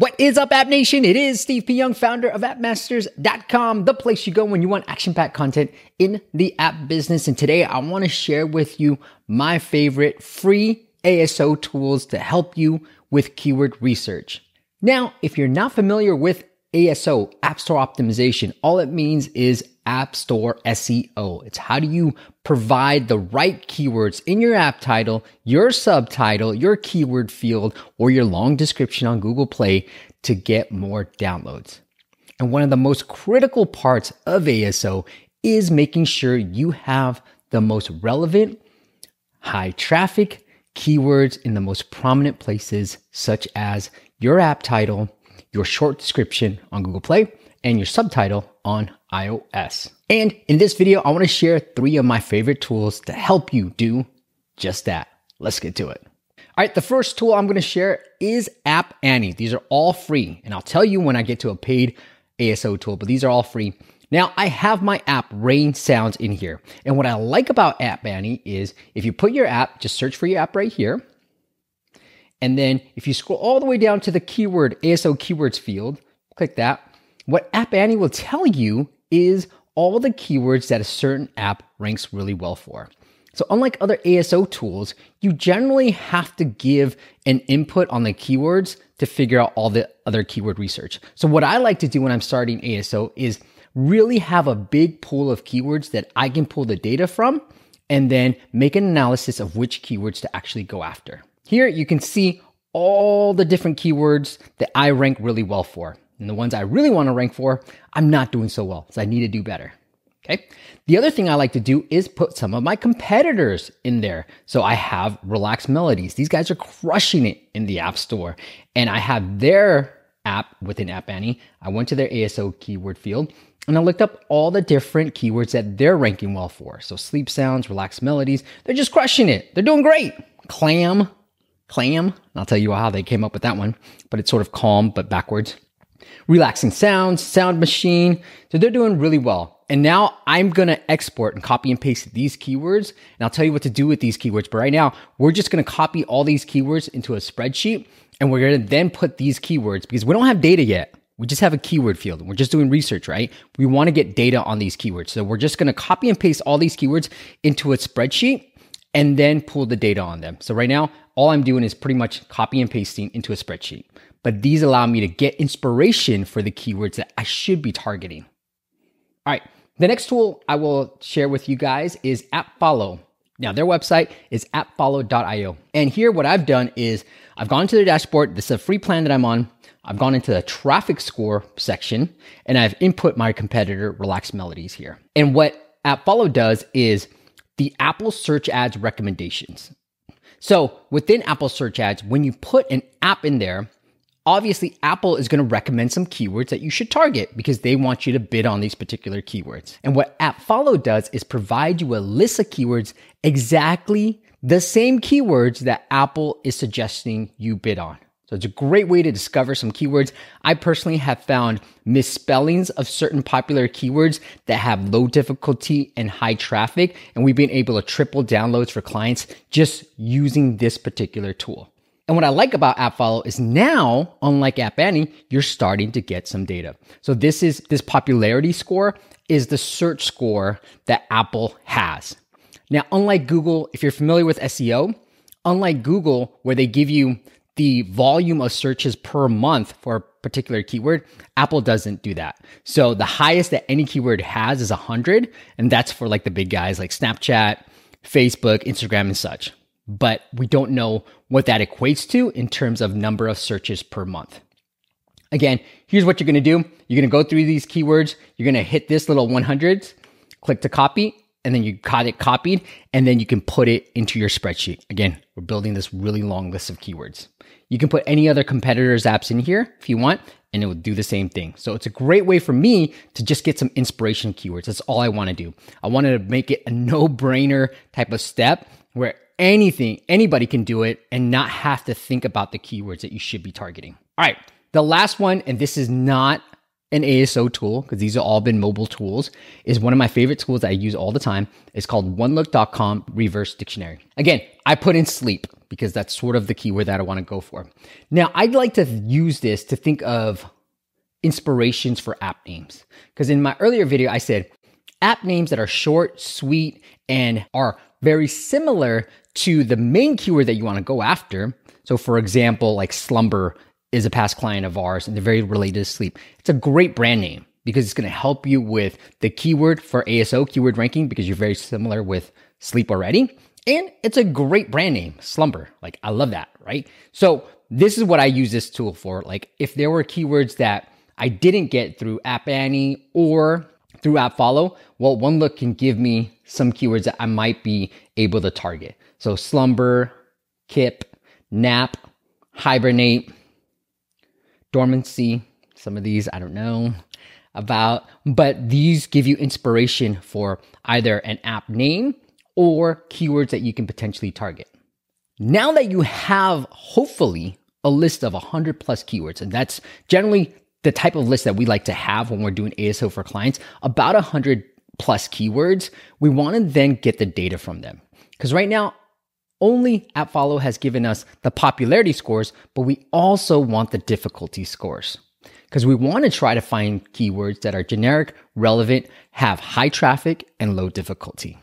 What is up, App Nation? It is Steve P. Young, founder of appmasters.com, the place you go when you want action packed content in the app business. And today I want to share with you my favorite free ASO tools to help you with keyword research. Now, if you're not familiar with ASO, App Store Optimization, all it means is App Store SEO. It's how do you provide the right keywords in your app title, your subtitle, your keyword field, or your long description on Google Play to get more downloads. And one of the most critical parts of ASO is making sure you have the most relevant, high traffic keywords in the most prominent places, such as your app title, your short description on Google Play, and your subtitle on iOS. And in this video, I want to share three of my favorite tools to help you do just that. Let's get to it. All right, the first tool I'm going to share is App Annie. These are all free, and I'll tell you when I get to a paid ASO tool, but these are all free. Now, I have my app Rain Sounds in here. And what I like about App Annie is if you put your app, just search for your app right here. And then if you scroll all the way down to the keyword ASO keywords field, click that. What App Annie will tell you is all the keywords that a certain app ranks really well for. So, unlike other ASO tools, you generally have to give an input on the keywords to figure out all the other keyword research. So, what I like to do when I'm starting ASO is really have a big pool of keywords that I can pull the data from and then make an analysis of which keywords to actually go after. Here you can see all the different keywords that I rank really well for. And the ones I really want to rank for, I'm not doing so well. So I need to do better. Okay. The other thing I like to do is put some of my competitors in there. So I have Relax Melodies. These guys are crushing it in the App Store. And I have their app within App Annie. I went to their ASO keyword field and I looked up all the different keywords that they're ranking well for. So sleep sounds, relaxed melodies, they're just crushing it. They're doing great. Clam, clam. I'll tell you how they came up with that one, but it's sort of calm but backwards relaxing sounds, sound machine. So they're doing really well. And now I'm to export and copy and paste these keywords. And I'll tell you what to do with these keywords. But right now, we're just to copy all these keywords into a spreadsheet. And we're to then put these keywords because we don't have data yet. We just have a keyword field. We're just doing research, right? We want to get data on these keywords. So we're just to copy and paste all these keywords into a spreadsheet and then pull the data on them. So right now, all I'm doing is pretty much copy and pasting into a spreadsheet but these allow me to get inspiration for the keywords that I should be targeting. All right, the next tool I will share with you guys is AppFollow. Now, their website is appfollow.io. And here, what I've done is I've gone to their dashboard. This is a free plan that I'm on. I've gone into the traffic score section and I've input my competitor, Relax Melodies, here. And what AppFollow does is the Apple search ads recommendations. So within Apple search ads, when you put an app in there, obviously Apple is going to recommend some keywords that you should target because they want you to bid on these particular keywords. And what AppFollow does is provide you a list of keywords exactly the same keywords that Apple is suggesting you bid on. So it's a great way to discover some keywords. I personally have found misspellings of certain popular keywords that have low difficulty and high traffic, and we've been able to triple downloads for clients just using this particular tool. And what I like about AppFollow is now, unlike App Annie, you're starting to get some data. So this is this popularity score is the search score that Apple has. Now, unlike Google, if you're familiar with SEO, unlike Google, where they give you the volume of searches per month for a particular keyword, Apple doesn't do that. So the highest that any keyword has is 100, and that's for like the big guys like Snapchat, Facebook, Instagram, and such but we don't know what that equates to in terms of number of searches per month. Again, here's what you're going to do. You're going to go through these keywords. You're going to hit this little 100s, click to copy, and then you got it copied, and then you can put it into your spreadsheet. Again, we're building this really long list of keywords. You can put any other competitors' apps in here if you want, and it will do the same thing. So it's a great way for me to just get some inspiration keywords. That's all I want to do. I wanted to make it a no brainer type of step where anything, anybody can do it and not have to think about the keywords that you should be targeting. All right. The last one, and this is not an ASO tool because these have all been mobile tools, is one of my favorite tools that I use all the time. It's called onelook.com reverse dictionary. Again, I put in sleep because that's sort of the keyword that I want to go for. Now, I'd like to use this to think of inspirations for app names. Because in my earlier video, I said app names that are short, sweet, and are very similar to the main keyword that you want to go after. So, for example, like slumber is a past client of ours and they're very related to sleep. It's a great brand name because it's going to help you with the keyword for ASO keyword ranking because you're very similar with sleep already. And it's a great brand name, Slumber. Like, I love that, right? So, this is what I use this tool for. Like, if there were keywords that I didn't get through App Annie or through App Follow, well, One Look can give me some keywords that I might be able to target. So, slumber, kip, nap, hibernate, dormancy. Some of these I don't know about, but these give you inspiration for either an app name or keywords that you can potentially target. Now that you have hopefully a list of 100 plus keywords, and that's generally the type of list that we like to have when we're doing ASO for clients, about 100 plus keywords, we want to then get the data from them. Because right now, only AppFollow has given us the popularity scores, but we also want the difficulty scores because we want to try to find keywords that are generic, relevant, have high traffic, and low difficulty.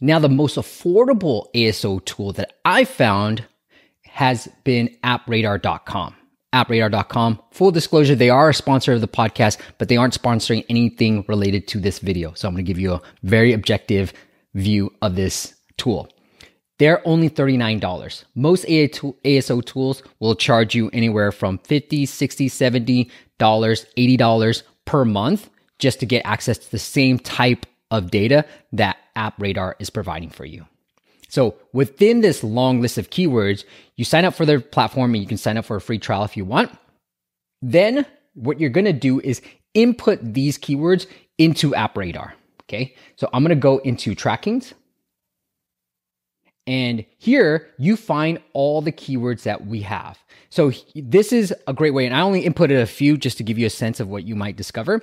Now, the most affordable ASO tool that I found has been appradar.com. Appradar.com. Full disclosure, they are a sponsor of the podcast, but they aren't sponsoring anything related to this video. So I'm going to give you a very objective view of this tool. They're only $39. Most ASO tools will charge you anywhere from $50, $60, $70, $80 per month just to get access to the same type of data that AppRadar is providing for you. So within this long list of keywords, you sign up for their platform and you can sign up for a free trial if you want. Then what you're going to do is input these keywords into AppRadar. Okay. So I'm going to go into trackings. And here you find all the keywords that we have. So this is a great way. And I only inputted a few just to give you a sense of what you might discover.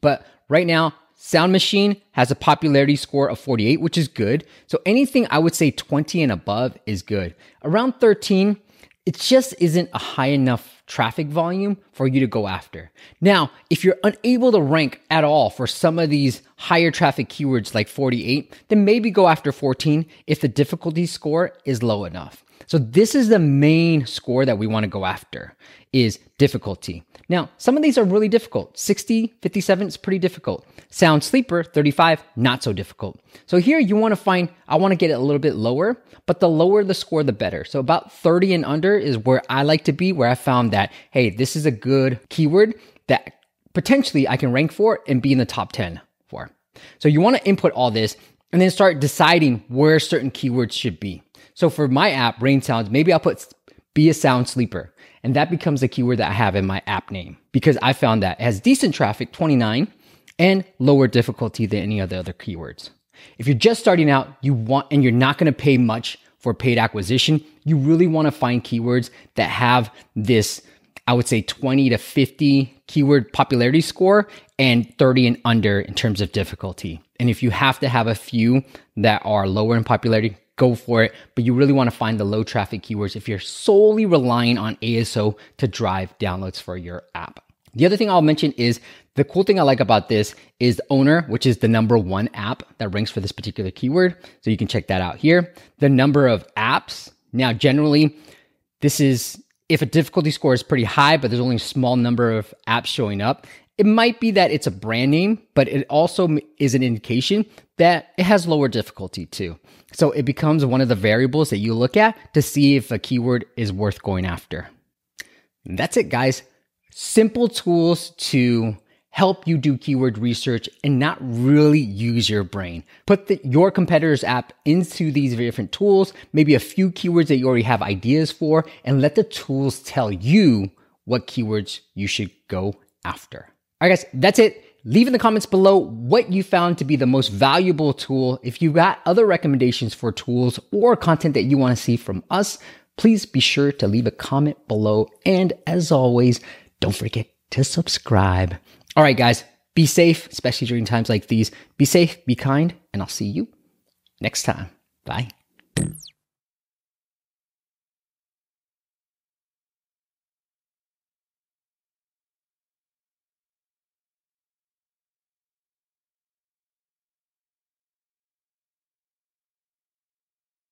But right now, Sound Machine has a popularity score of 48, which is good. So anything I would say 20 and above is good. Around 13, it just isn't a high enough traffic volume for you to go after. Now, if you're unable to rank at all for some of these higher traffic keywords like 48, then maybe go after 14 if the difficulty score is low enough. So this is the main score that we want to go after is difficulty. Now, some of these are really difficult. 60, 57 is pretty difficult. Sound sleeper, 35, not so difficult. So here you want to find, I want to get it a little bit lower, but the lower the score, the better. So about 30 and under is where I like to be, where I found that, hey, this is a good keyword that potentially I can rank for and be in the top 10 for. So you want to input all this and then start deciding where certain keywords should be. So for my app, Rain Sounds, maybe I'll put be a sound sleeper. And that becomes the keyword that I have in my app name because I found that has decent traffic, 29, and lower difficulty than any of the other keywords. If you're just starting out, you want, and you're not going to pay much for paid acquisition, you really want to find keywords that have this, I would say 20 to 50 keyword popularity score and 30 and under in terms of difficulty. And if you have to have a few that are lower in popularity, go for it. But you really want to find the low traffic keywords if you're solely relying on ASO to drive downloads for your app. The other thing I'll mention is the cool thing I like about this is Owner, which is the number one app that ranks for this particular keyword. So you can check that out here. The number of apps. Now, generally, this is if a difficulty score is pretty high, but there's only a small number of apps showing up, it might be that it's a brand name, but it also is an indication that it has lower difficulty too. So it becomes one of the variables that you look at to see if a keyword is worth going after. That's it, guys. Simple tools to help you do keyword research and not really use your brain. Put the, your competitor's app into these different tools, maybe a few keywords that you already have ideas for, and let the tools tell you what keywords you should go after. All right, guys, that's it. Leave in the comments below what you found to be the most valuable tool. If you got other recommendations for tools or content that you want to see from us, please be sure to leave a comment below. And as always, don't forget to subscribe. All right, guys, be safe, especially during times like these. Be safe, be kind, and I'll see you next time. Bye.